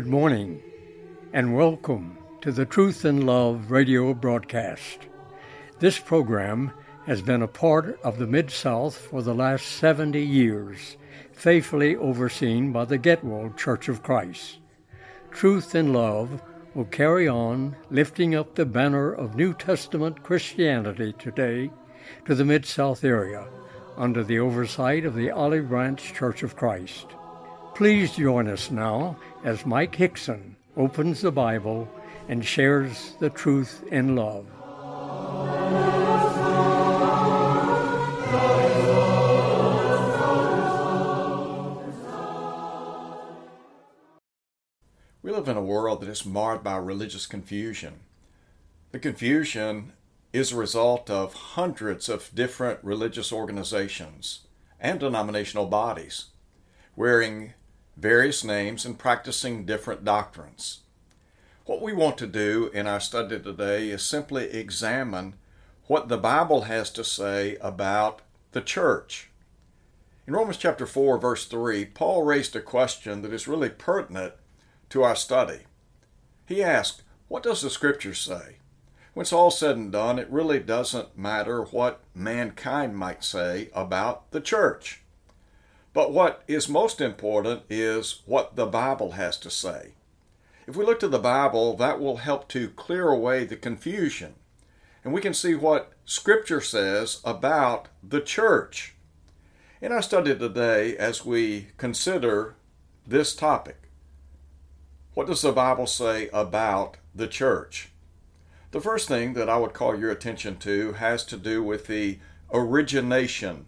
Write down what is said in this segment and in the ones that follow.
Good morning, and welcome to the Truth and Love radio broadcast. This program has been a part of the Mid South for the last 70 years, faithfully overseen by the Getwell Church of Christ. Truth and Love will carry on lifting up the banner of New Testament Christianity today to the Mid South area under the oversight of the Olive Branch Church of Christ. Please join us now as Mike Hickson opens the Bible and shares the truth in love. We live in a world that is marred by religious confusion. The confusion is a result of hundreds of different religious organizations and denominational bodies wearing various names and practicing different doctrines. What we want to do in our study today is simply examine what the Bible has to say about the church. In Romans chapter 4 verse 3, Paul raised a question that is really pertinent to our study. He asked, What does the Scripture say? When it's all said and done, it really doesn't matter what mankind might say about the church. But what is most important is what the Bible has to say. If we look to the Bible, that will help to clear away the confusion. And we can see what Scripture says about the church. In our study today, as we consider this topic, what does the Bible say about the church? The first thing that I would call your attention to has to do with the origination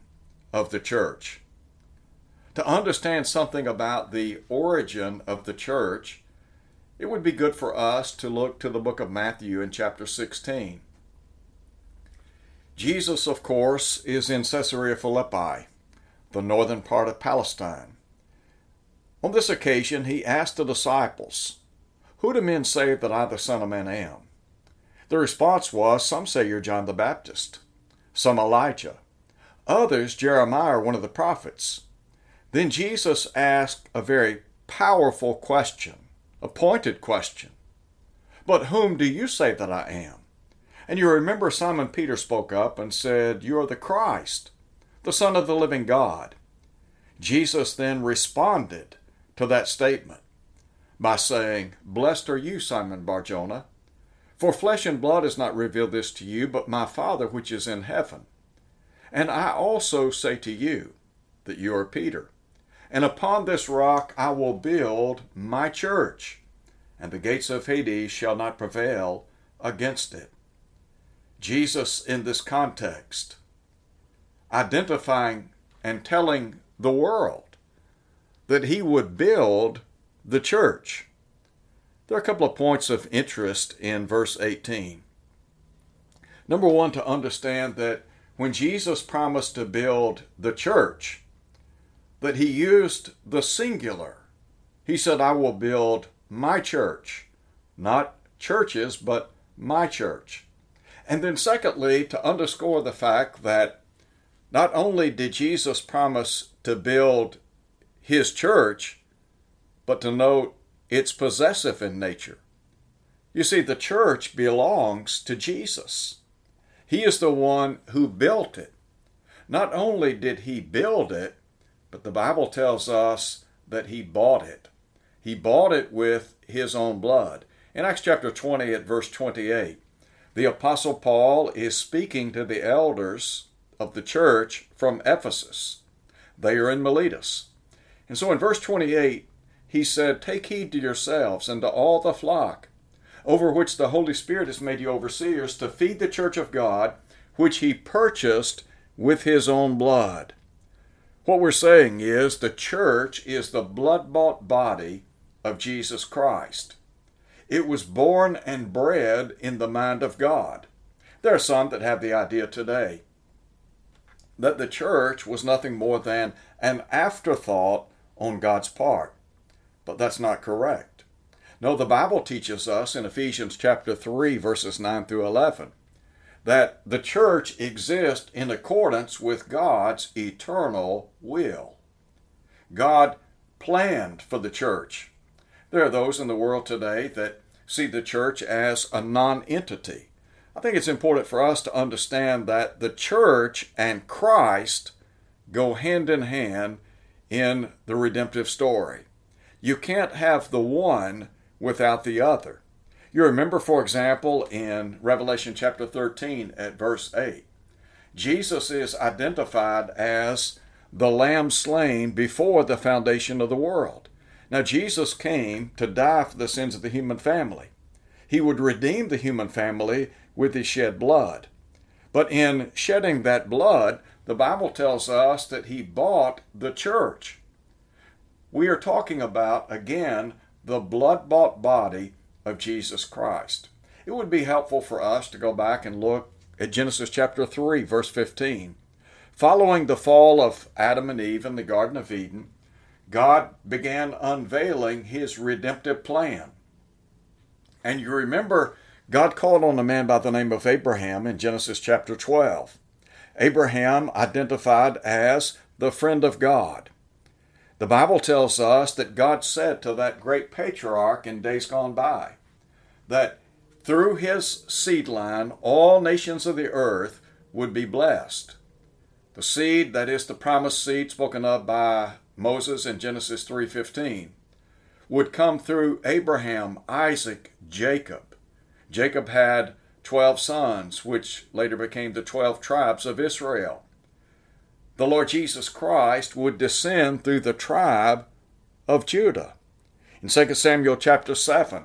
of the church. To understand something about the origin of the church, it would be good for us to look to the book of Matthew in chapter 16. Jesus, of course, is in Caesarea Philippi, the northern part of Palestine. On this occasion, he asked the disciples, Who do men say that I, the Son of Man, am? The response was, Some say you're John the Baptist, some Elijah, others Jeremiah, one of the prophets. Then Jesus asked a very powerful question, a pointed question. But whom do you say that I am? And you remember Simon Peter spoke up and said, You are the Christ, the Son of the living God. Jesus then responded to that statement by saying, Blessed are you, Simon Barjona, for flesh and blood has not revealed this to you, but my Father which is in heaven. And I also say to you that you are Peter, and upon this rock I will build my church, and the gates of Hades shall not prevail against it. Jesus, in this context, identifying and telling the world that he would build the church. There are a couple of points of interest in verse 18. Number one, to understand that when Jesus promised to build the church, that he used the singular. He said, I will build my church, not churches, but my church. And then, secondly, to underscore the fact that not only did Jesus promise to build his church, but to note it's possessive in nature. You see, the church belongs to Jesus. He is the one who built it. Not only did he build it, but the Bible tells us that he bought it. He bought it with his own blood. In Acts chapter 20 at verse 28, the Apostle Paul is speaking to the elders of the church from Ephesus. They are in Miletus. And so in verse 28, he said, Take heed to yourselves and to all the flock, over which the Holy Spirit has made you overseers, to feed the church of God, which he purchased with his own blood. What we're saying is the church is the blood bought body of Jesus Christ. It was born and bred in the mind of God. There are some that have the idea today that the church was nothing more than an afterthought on God's part. But that's not correct. No, the Bible teaches us in Ephesians chapter 3, verses 9 through 11, that the church exists in accordance with God's eternal will. God planned for the church. There are those in the world today that see the church as a non entity. I think it's important for us to understand that the church and Christ go hand in hand in the redemptive story. You can't have the one without the other. You remember, for example, in Revelation chapter 13 at verse 8, Jesus is identified as the Lamb slain before the foundation of the world. Now, Jesus came to die for the sins of the human family. He would redeem the human family with his shed blood. But in shedding that blood, the Bible tells us that he bought the church. We are talking about, again, the blood bought body of Jesus Christ. It would be helpful for us to go back and look at Genesis chapter 3, verse 15. Following the fall of Adam and Eve in the Garden of Eden, God began unveiling his redemptive plan. And you remember, God called on a man by the name of Abraham in Genesis chapter 12. Abraham identified as the friend of God. The Bible tells us that God said to that great patriarch in days gone by that through his seed line all nations of the earth would be blessed. The seed that is the promised seed spoken of by Moses in Genesis 3:15 would come through Abraham, Isaac, Jacob. Jacob had 12 sons which later became the 12 tribes of Israel. The Lord Jesus Christ would descend through the tribe of Judah. In 2 Samuel chapter 7,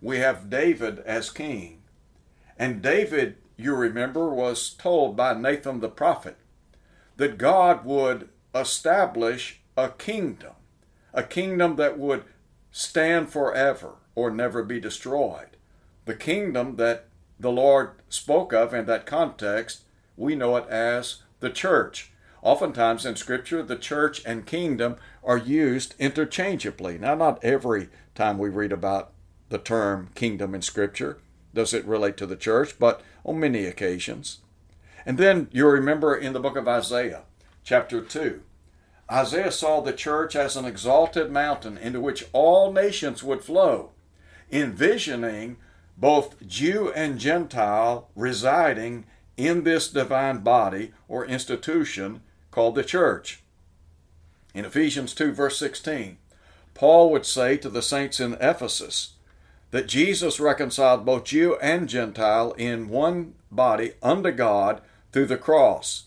we have David as king. And David, you remember, was told by Nathan the prophet that God would establish a kingdom, a kingdom that would stand forever or never be destroyed. The kingdom that the Lord spoke of in that context, we know it as the church. Oftentimes in Scripture, the church and kingdom are used interchangeably. Now, not every time we read about the term kingdom in Scripture does it relate to the church, but on many occasions. And then you remember in the book of Isaiah, chapter 2, Isaiah saw the church as an exalted mountain into which all nations would flow, envisioning both Jew and Gentile residing in this divine body or institution called the church. In Ephesians 2, verse 16, Paul would say to the saints in Ephesus that Jesus reconciled both Jew and Gentile in one body unto God through the cross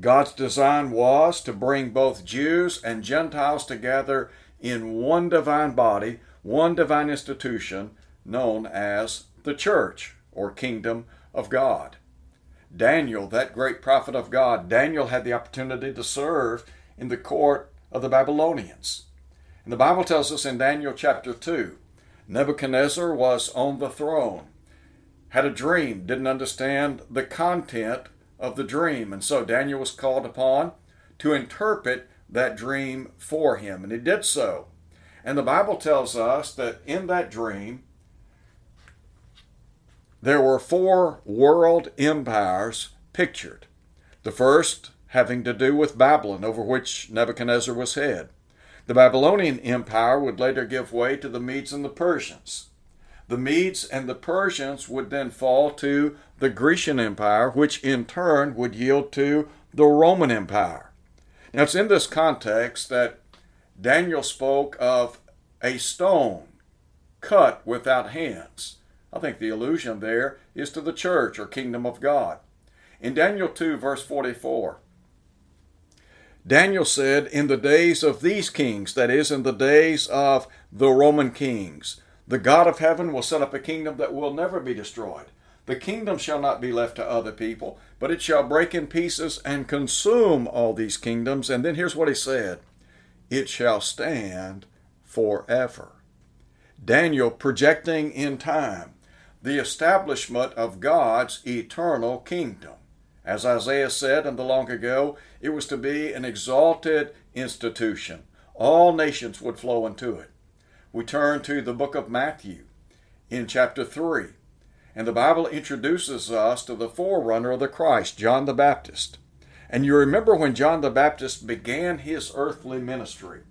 God's design was to bring both Jews and Gentiles together in one divine body, one divine institution known as the church or kingdom of God. Daniel, that great prophet of God, Daniel had the opportunity to serve in the court of the Babylonians. And the Bible tells us in Daniel chapter 2 Nebuchadnezzar was on the throne, had a dream, didn't understand the content of the dream. And so Daniel was called upon to interpret that dream for him, and he did so. And the Bible tells us that in that dream, there were four world empires pictured. The first having to do with Babylon, over which Nebuchadnezzar was head. The Babylonian Empire would later give way to the Medes and the Persians. The Medes and the Persians would then fall to the Grecian Empire, which in turn would yield to the Roman Empire. Now, it's in this context that Daniel spoke of a stone cut without hands. I think the allusion there is to the church or kingdom of God. In Daniel 2, verse 44, Daniel said, In the days of these kings, that is, in the days of the Roman kings, the God of heaven will set up a kingdom that will never be destroyed. The kingdom shall not be left to other people, but it shall break in pieces and consume all these kingdoms. And then here's what he said it shall stand forever. Daniel projecting in time the establishment of God's eternal kingdom. As Isaiah said in the long ago, it was to be an exalted institution. All nations would flow into it we turn to the book of Matthew in chapter 3. And the Bible introduces us to the forerunner of the Christ, John the Baptist. And you remember when John the Baptist began his earthly ministry,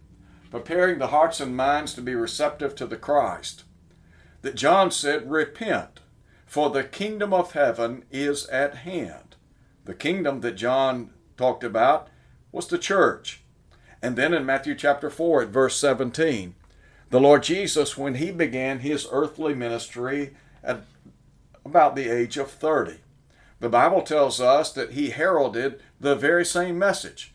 preparing the hearts and minds to be receptive to the Christ, that John said, Repent, for the kingdom of heaven is at hand. The kingdom that John talked about was the church. And then in Matthew chapter 4 at verse 17, the Lord Jesus, when he began his earthly ministry at about the age of 30, the Bible tells us that he heralded the very same message.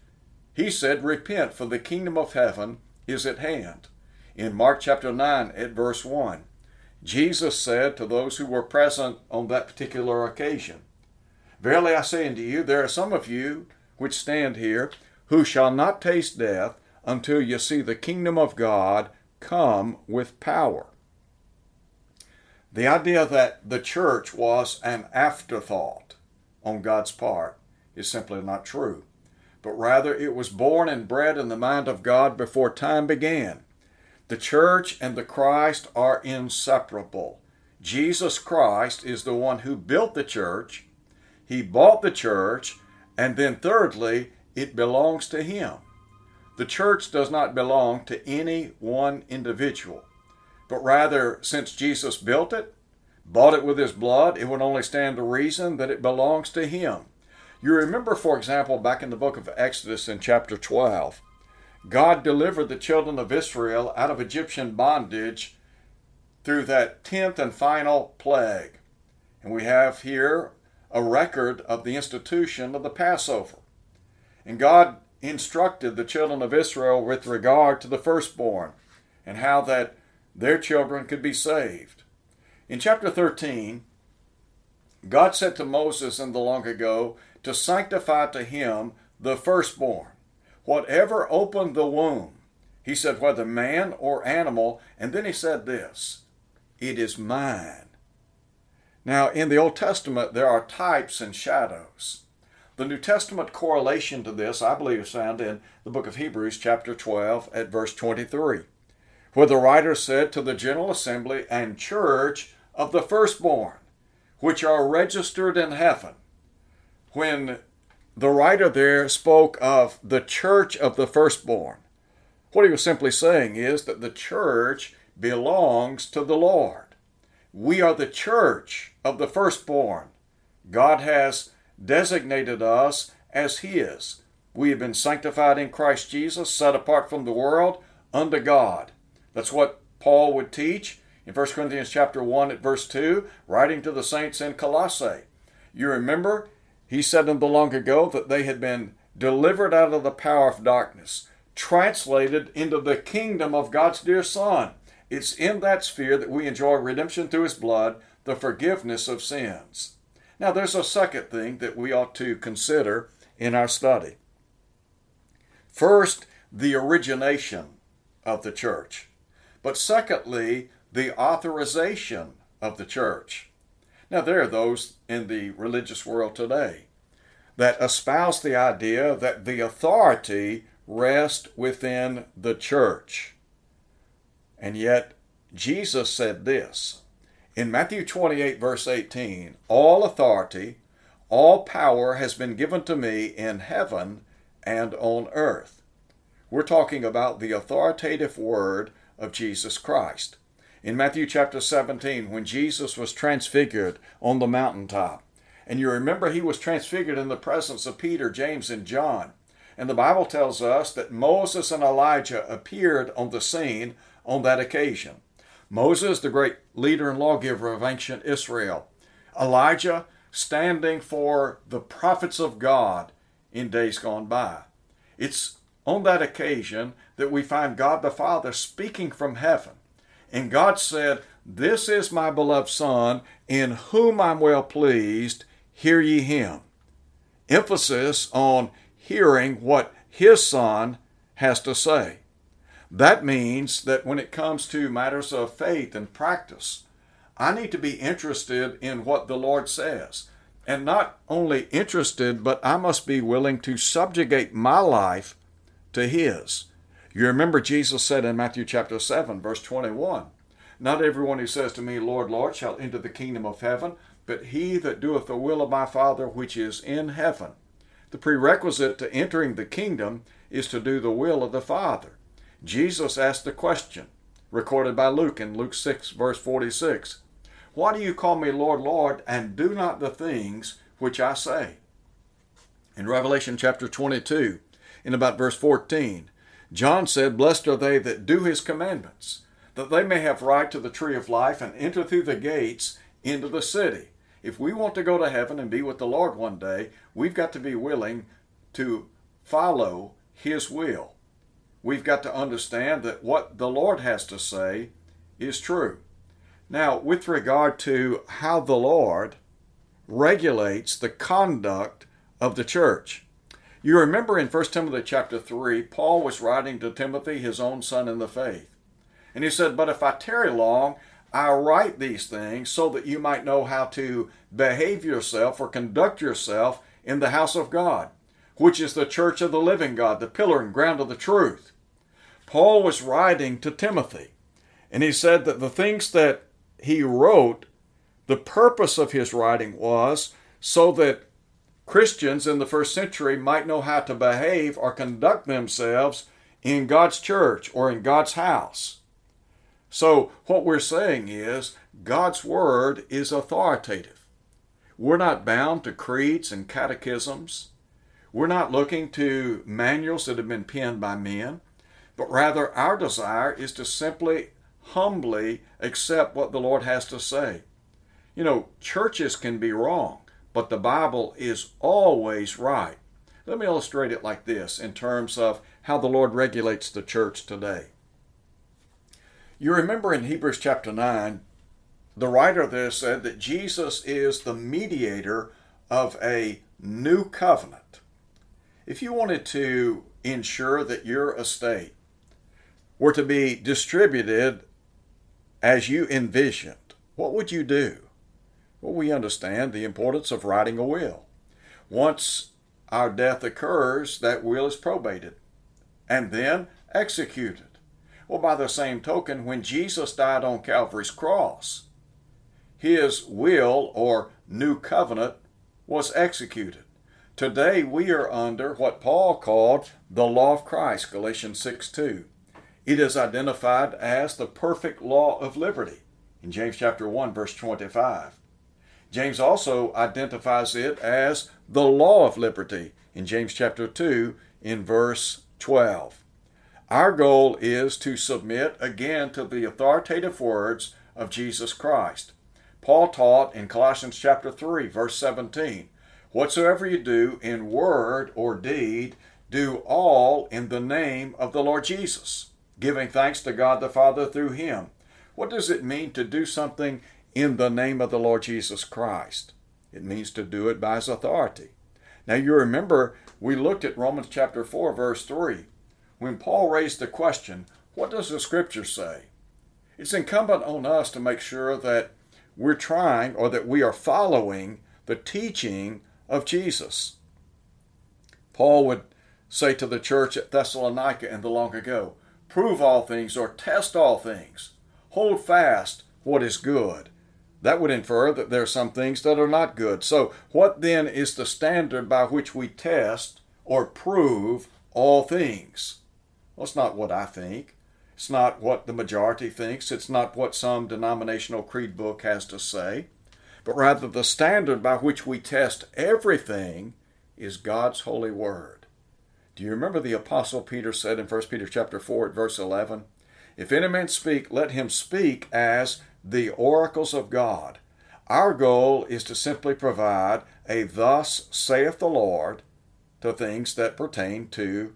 He said, Repent, for the kingdom of heaven is at hand. In Mark chapter 9 at verse 1, Jesus said to those who were present on that particular occasion, Verily I say unto you, there are some of you which stand here who shall not taste death until you see the kingdom of God come with power. The idea that the church was an afterthought on God's part is simply not true, but rather it was born and bred in the mind of God before time began. The church and the Christ are inseparable. Jesus Christ is the one who built the church, he bought the church, and then thirdly, it belongs to him. The church does not belong to any one individual, but rather, since Jesus built it, bought it with his blood, it would only stand to reason that it belongs to him. You remember, for example, back in the book of Exodus in chapter 12, God delivered the children of Israel out of Egyptian bondage through that tenth and final plague. And we have here a record of the institution of the Passover. And God instructed the children of Israel with regard to the firstborn and how that their children could be saved. In chapter 13, God said to Moses in the long ago to sanctify to him the firstborn whatever opened the womb. He said, whether man or animal. And then he said this it is mine. Now, in the Old Testament, there are types and shadows. The New Testament correlation to this, I believe, is found in the book of Hebrews, chapter 12, at verse 23, where the writer said to the General Assembly and church of the firstborn, which are registered in heaven. When the writer there spoke of the church of the firstborn. What he was simply saying is that the church belongs to the Lord. We are the church of the firstborn. God has designated us as His. We have been sanctified in Christ Jesus, set apart from the world unto God. That's what Paul would teach in 1 Corinthians chapter 1 at verse 2, writing to the saints in Colossae. You remember he said in the long ago that they had been delivered out of the power of darkness, translated into the kingdom of God's dear Son. It's in that sphere that we enjoy redemption through His blood, the forgiveness of sins. Now, there's a second thing that we ought to consider in our study. First, the origination of the church, but secondly, the authorization of the church. Now, there are those in the religious world today that espouse the idea that the authority rests within the church. And yet, Jesus said this in Matthew 28, verse 18 All authority, all power has been given to me in heaven and on earth. We're talking about the authoritative word of Jesus Christ in Matthew chapter 17 when Jesus was transfigured on the mountaintop. And you remember he was transfigured in the presence of Peter, James, and John. And the Bible tells us that Moses and Elijah appeared on the scene on that occasion. Moses, the great leader and lawgiver of ancient Israel. Elijah, standing for the prophets of God in days gone by. It's on that occasion that we find God the Father speaking from heaven and God said, This is my beloved Son, in whom I'm well pleased. Hear ye him. Emphasis on hearing what his Son has to say. That means that when it comes to matters of faith and practice, I need to be interested in what the Lord says. And not only interested, but I must be willing to subjugate my life to His. You remember Jesus said in Matthew chapter 7, verse 21, Not everyone who says to me, Lord, Lord, shall enter the kingdom of heaven, but he that doeth the will of my Father which is in heaven. The prerequisite to entering the kingdom is to do the will of the Father. Jesus asked the question, recorded by Luke in Luke 6, verse 46 Why do you call me Lord, Lord, and do not the things which I say? In Revelation chapter 22, in about verse 14, John said, Blessed are they that do his commandments, that they may have right to the tree of life and enter through the gates into the city. If we want to go to heaven and be with the Lord one day, we've got to be willing to follow his will. We've got to understand that what the Lord has to say is true. Now, with regard to how the Lord regulates the conduct of the church, you remember in 1 Timothy chapter 3, Paul was writing to Timothy, his own son in the faith. And he said, But if I tarry long, I write these things so that you might know how to behave yourself or conduct yourself in the house of God, which is the church of the living God, the pillar and ground of the truth. Paul was writing to Timothy, and he said that the things that he wrote, the purpose of his writing was so that Christians in the first century might know how to behave or conduct themselves in God's church or in God's house. So, what we're saying is God's Word is authoritative. We're not bound to creeds and catechisms. We're not looking to manuals that have been penned by men, but rather our desire is to simply, humbly accept what the Lord has to say. You know, churches can be wrong but the Bible is always right. Let me illustrate it like this in terms of how the Lord regulates the church today. You remember in Hebrews chapter 9, the writer there said that Jesus is the mediator of a new covenant. If you wanted to ensure that your estate were to be distributed as you envisioned, what would you do? Well, we understand the importance of writing a will. Once our death occurs, that will is probated and then executed. Well, by the same token, when Jesus died on Calvary's cross, his will or new covenant was executed. Today we are under what Paul called the law of Christ, Galatians 6 2. It is identified as the perfect law of liberty in James chapter 1 verse 25. James also identifies it as the law of liberty in James chapter 2 in verse 12. Our goal is to submit again to the authoritative words of Jesus Christ. Paul taught in Colossians chapter 3 verse 17, whatsoever you do in word or deed, do all in the name of the Lord Jesus, giving thanks to God the Father through him. What does it mean to do something in the name of the Lord Jesus Christ. It means to do it by his authority. Now you remember we looked at Romans chapter 4 verse 3 when Paul raised the question, what does the scripture say? It's incumbent on us to make sure that we're trying or that we are following the teaching of Jesus. Paul would say to the church at Thessalonica in the long ago, prove all things or test all things. Hold fast what is good that would infer that there are some things that are not good. So, what then is the standard by which we test or prove all things? Well, it's not what I think. It's not what the majority thinks. It's not what some denominational creed book has to say. But rather, the standard by which we test everything is God's holy word. Do you remember the apostle Peter said in 1 Peter chapter 4 at verse 11, "If any man speak, let him speak as the oracles of God. Our goal is to simply provide a thus saith the Lord to things that pertain to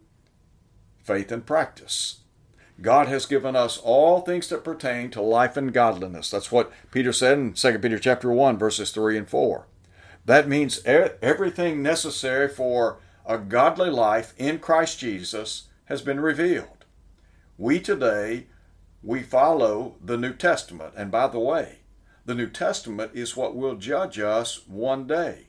faith and practice. God has given us all things that pertain to life and godliness. That's what Peter said in 2 Peter chapter 1 verses 3 and 4. That means everything necessary for a godly life in Christ Jesus has been revealed. We today we follow the New Testament. And by the way, the New Testament is what will judge us one day.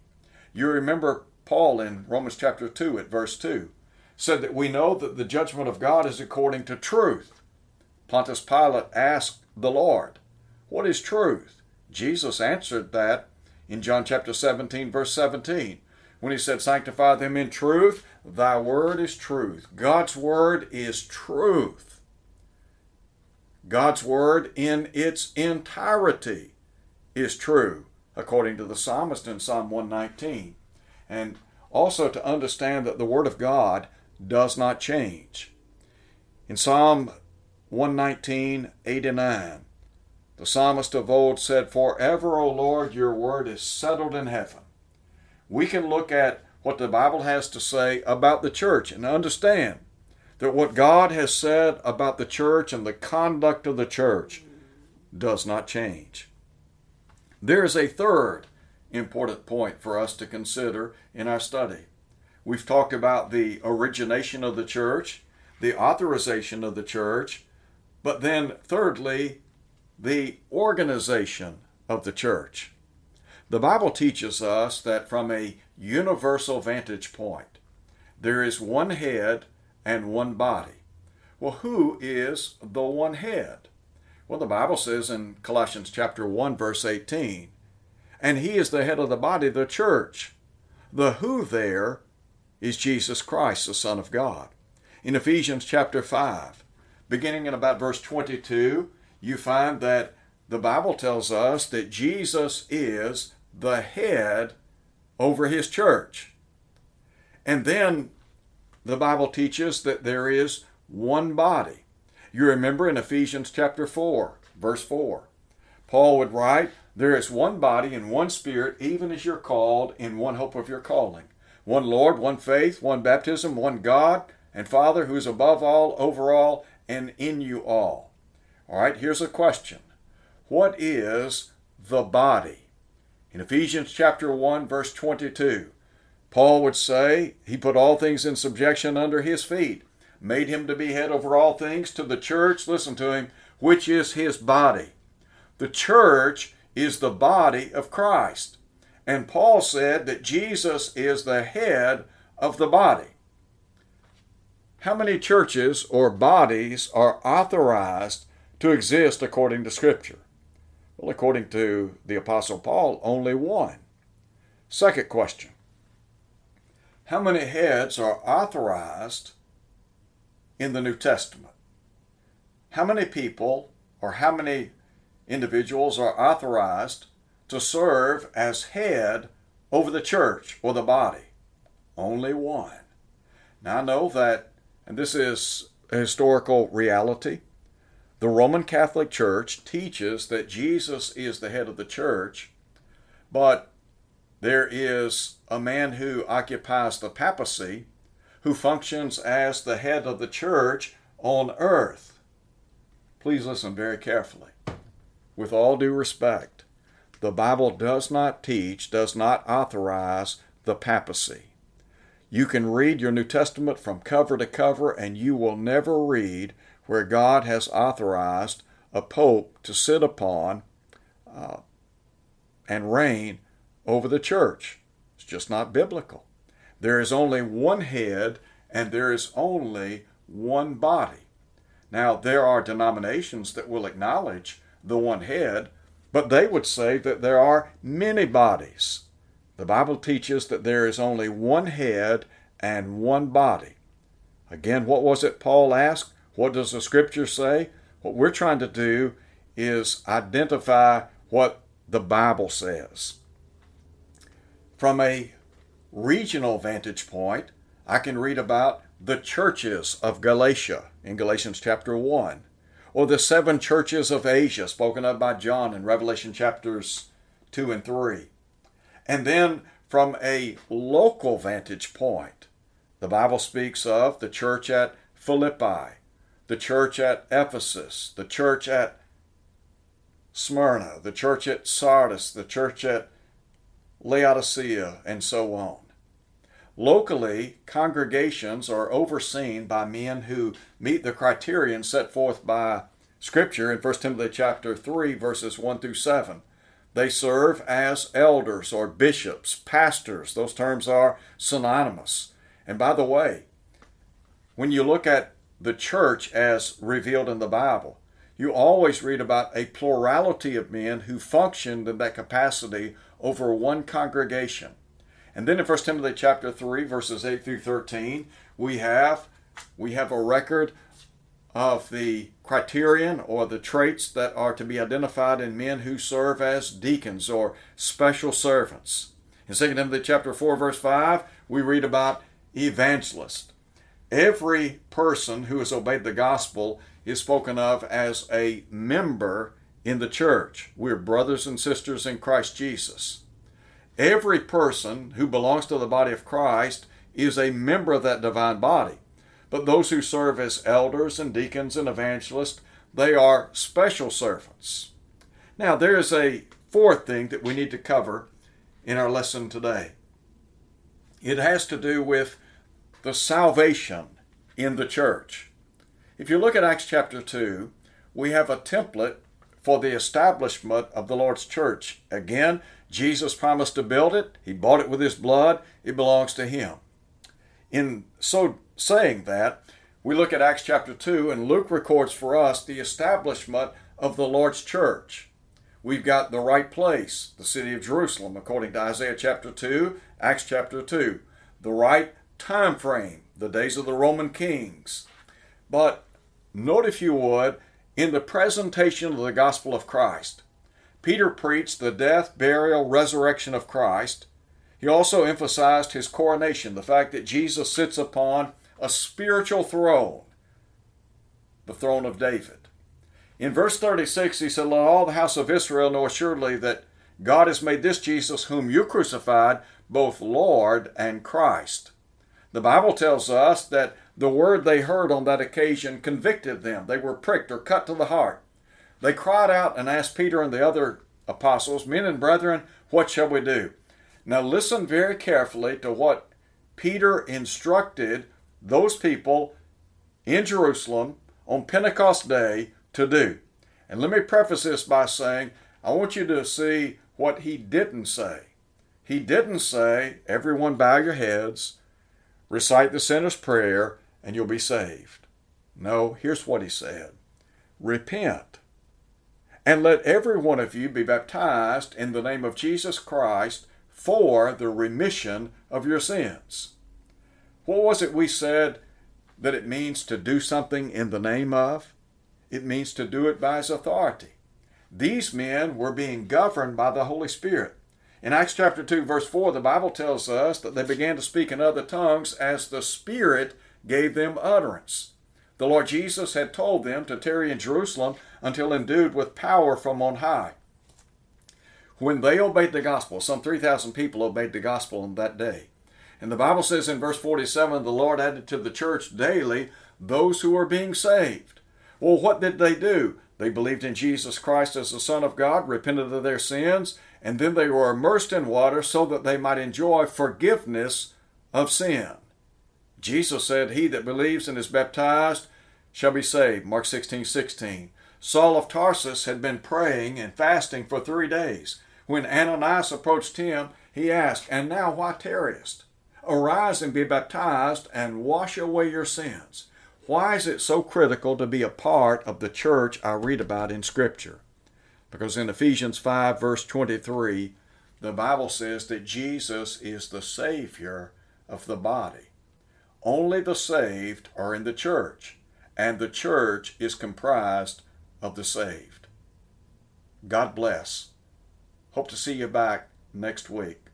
You remember Paul in Romans chapter 2 at verse 2 said that we know that the judgment of God is according to truth. Pontius Pilate asked the Lord, What is truth? Jesus answered that in John chapter 17, verse 17, when he said, Sanctify them in truth, thy word is truth. God's word is truth. God's word in its entirety is true, according to the psalmist in Psalm 119. And also to understand that the word of God does not change. In Psalm 119, 89, the psalmist of old said, Forever, O Lord, your word is settled in heaven. We can look at what the Bible has to say about the church and understand that what God has said about the church and the conduct of the church does not change. There is a third important point for us to consider in our study. We've talked about the origination of the church, the authorization of the church, but then thirdly, the organization of the church. The Bible teaches us that from a universal vantage point, there is one head and one body. Well, who is the one head? Well, the Bible says in Colossians chapter 1 verse 18, and he is the head of the body, the church. The who there is Jesus Christ, the Son of God. In Ephesians chapter 5, beginning in about verse 22, you find that the Bible tells us that Jesus is the head over his church. And then the Bible teaches that there is one body. You remember in Ephesians chapter 4, verse 4, Paul would write, There is one body and one spirit, even as you're called, in one hope of your calling. One Lord, one faith, one baptism, one God and Father who is above all, over all, and in you all. All right, here's a question What is the body? In Ephesians chapter 1, verse 22, Paul would say he put all things in subjection under his feet, made him to be head over all things to the church, listen to him, which is his body. The church is the body of Christ. And Paul said that Jesus is the head of the body. How many churches or bodies are authorized to exist according to Scripture? Well, according to the Apostle Paul, only one. Second question how many heads are authorized in the New Testament? How many people or how many individuals are authorized to serve as head over the church or the body? Only one. Now I know that, and this is a historical reality, the Roman Catholic Church teaches that Jesus is the head of the church, but there is a man who occupies the papacy who functions as the head of the church on earth. Please listen very carefully. With all due respect, the Bible does not teach, does not authorize the papacy. You can read your New Testament from cover to cover, and you will never read where God has authorized a pope to sit upon uh, and reign over the church. It's just not biblical. There is only one head and there is only one body. Now, there are denominations that will acknowledge the one head, but they would say that there are many bodies. The Bible teaches that there is only one head and one body. Again, what was it Paul asked? What does the scripture say? What we're trying to do is identify what the Bible says. From a regional vantage point, I can read about the churches of Galatia in Galatians chapter 1, or the seven churches of Asia spoken of by John in Revelation chapters 2 and 3. And then from a local vantage point, the Bible speaks of the church at Philippi, the church at Ephesus, the church at Smyrna, the church at Sardis, the church at Laodicea, and so on. Locally, congregations are overseen by men who meet the criterion set forth by Scripture in 1 Timothy chapter 3, verses 1 through 7. They serve as elders or bishops, pastors. Those terms are synonymous. And by the way, when you look at the church as revealed in the Bible, you always read about a plurality of men who functioned in that capacity over one congregation. And then in 1 Timothy chapter 3 verses 8 through 13, we have we have a record of the criterion or the traits that are to be identified in men who serve as deacons or special servants. In 2 Timothy chapter 4 verse 5, we read about evangelists. Every person who has obeyed the gospel is spoken of as a member in the church. We're brothers and sisters in Christ Jesus. Every person who belongs to the body of Christ is a member of that divine body. But those who serve as elders and deacons and evangelists, they are special servants. Now, there is a fourth thing that we need to cover in our lesson today. It has to do with the salvation in the church. If you look at Acts chapter 2, we have a template for the establishment of the Lord's church. Again, Jesus promised to build it, He bought it with His blood, it belongs to Him. In so saying that, we look at Acts chapter 2, and Luke records for us the establishment of the Lord's church. We've got the right place, the city of Jerusalem, according to Isaiah chapter 2, Acts chapter 2. The right time frame, the days of the Roman kings. But note, if you would, in the presentation of the gospel of Christ, Peter preached the death, burial, resurrection of Christ. He also emphasized his coronation, the fact that Jesus sits upon a spiritual throne, the throne of David. In verse 36, he said, Let all the house of Israel know assuredly that God has made this Jesus, whom you crucified, both Lord and Christ. The Bible tells us that the word they heard on that occasion convicted them. They were pricked or cut to the heart. They cried out and asked Peter and the other apostles, Men and brethren, what shall we do? Now listen very carefully to what Peter instructed those people in Jerusalem on Pentecost Day to do. And let me preface this by saying, I want you to see what he didn't say. He didn't say, Everyone bow your heads, recite the sinner's prayer, and you'll be saved. No, here's what he said Repent, and let every one of you be baptized in the name of Jesus Christ for the remission of your sins. What was it we said that it means to do something in the name of? It means to do it by His authority. These men were being governed by the Holy Spirit. In Acts chapter 2, verse 4, the Bible tells us that they began to speak in other tongues as the Spirit gave them utterance. The Lord Jesus had told them to tarry in Jerusalem until endued with power from on high. When they obeyed the gospel, some 3,000 people obeyed the gospel on that day. And the Bible says in verse 47 the Lord added to the church daily those who were being saved. Well, what did they do? They believed in Jesus Christ as the Son of God, repented of their sins, and then they were immersed in water so that they might enjoy forgiveness of sin. Jesus said, He that believes and is baptized shall be saved. Mark 16 16. Saul of Tarsus had been praying and fasting for three days. When Ananias approached him, he asked, And now why tarriest? Arise and be baptized and wash away your sins. Why is it so critical to be a part of the church I read about in Scripture? Because in Ephesians 5, verse 23, the Bible says that Jesus is the Savior of the body. Only the saved are in the church, and the church is comprised of the saved. God bless. Hope to see you back next week.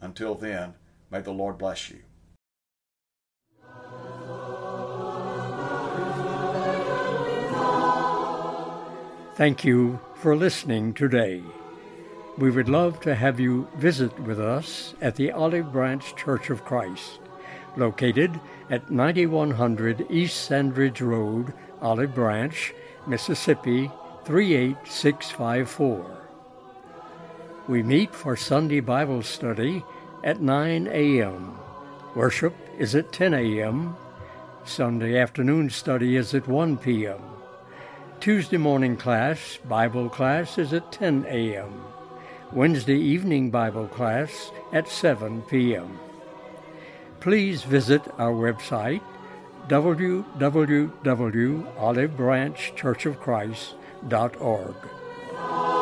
Until then, May the Lord bless you. Thank you for listening today. We would love to have you visit with us at the Olive Branch Church of Christ, located at 9100 East Sandidge Road, Olive Branch, Mississippi 38654. We meet for Sunday Bible study at 9 a.m. Worship is at 10 a.m. Sunday afternoon study is at 1 p.m. Tuesday morning class, Bible class, is at 10 a.m. Wednesday evening Bible class at 7 p.m. Please visit our website www.olivebranchchurchofchrist.org.